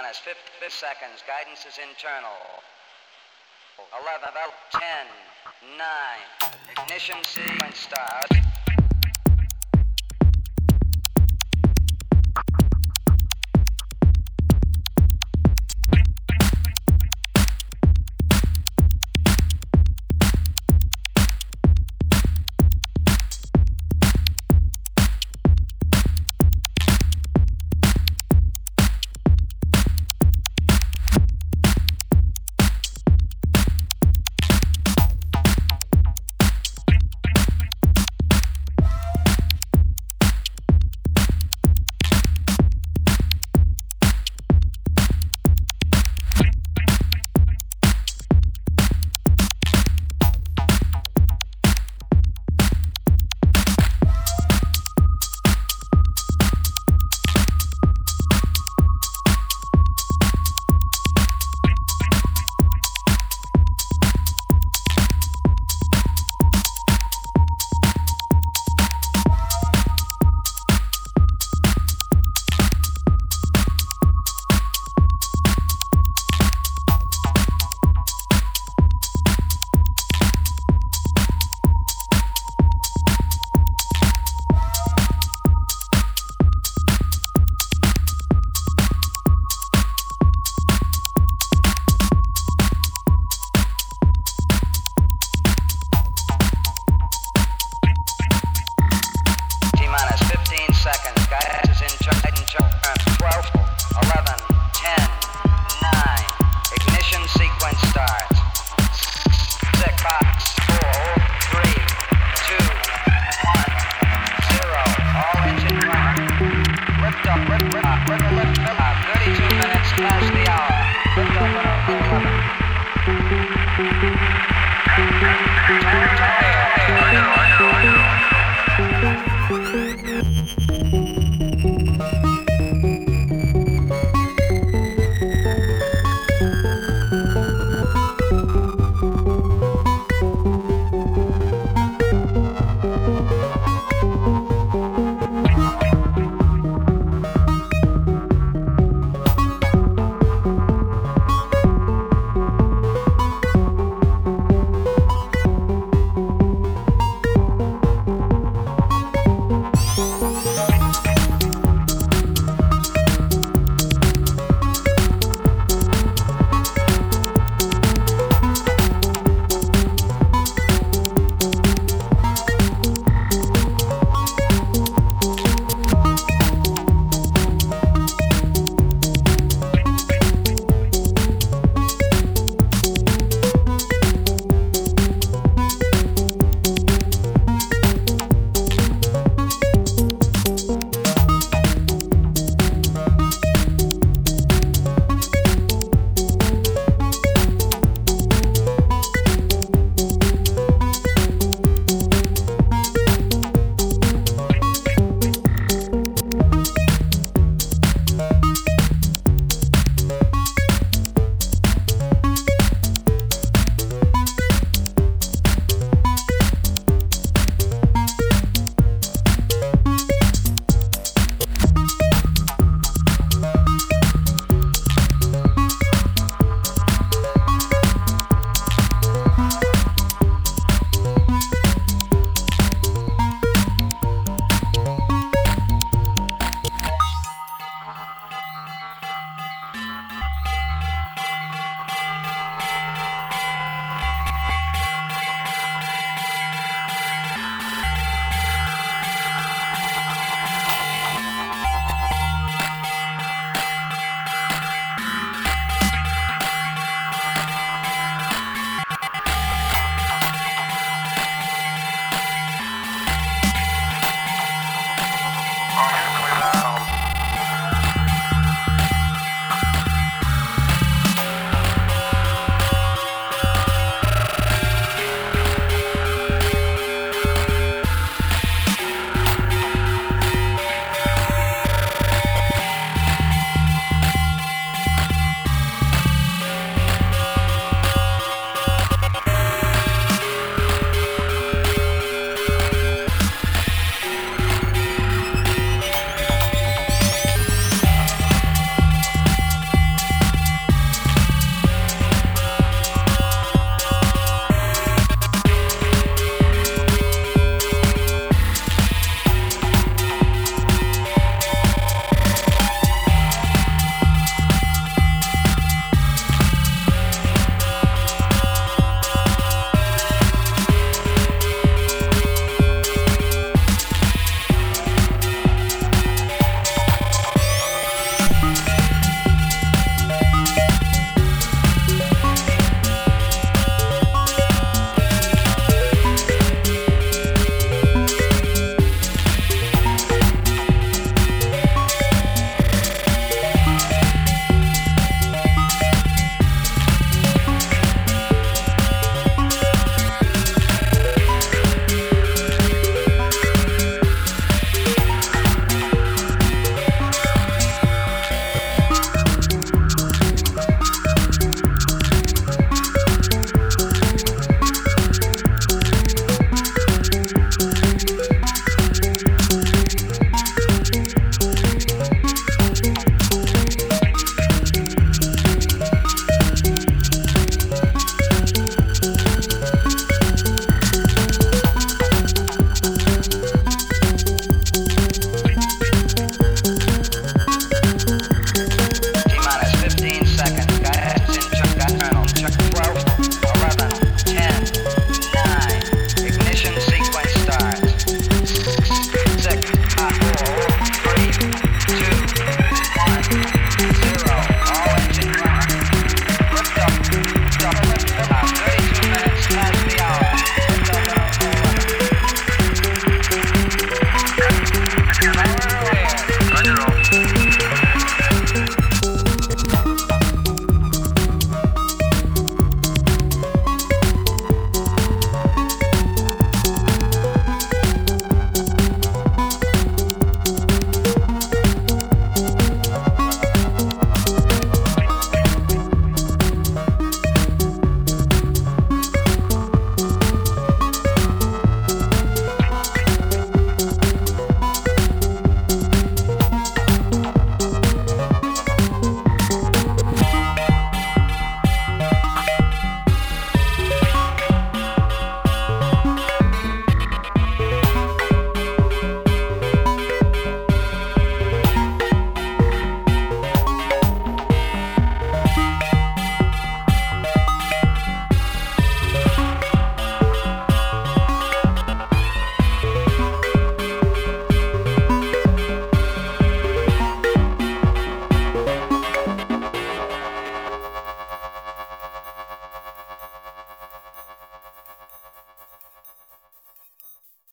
minus 50 seconds. Guidance is internal. 11, 10, 9. Ignition sequence start.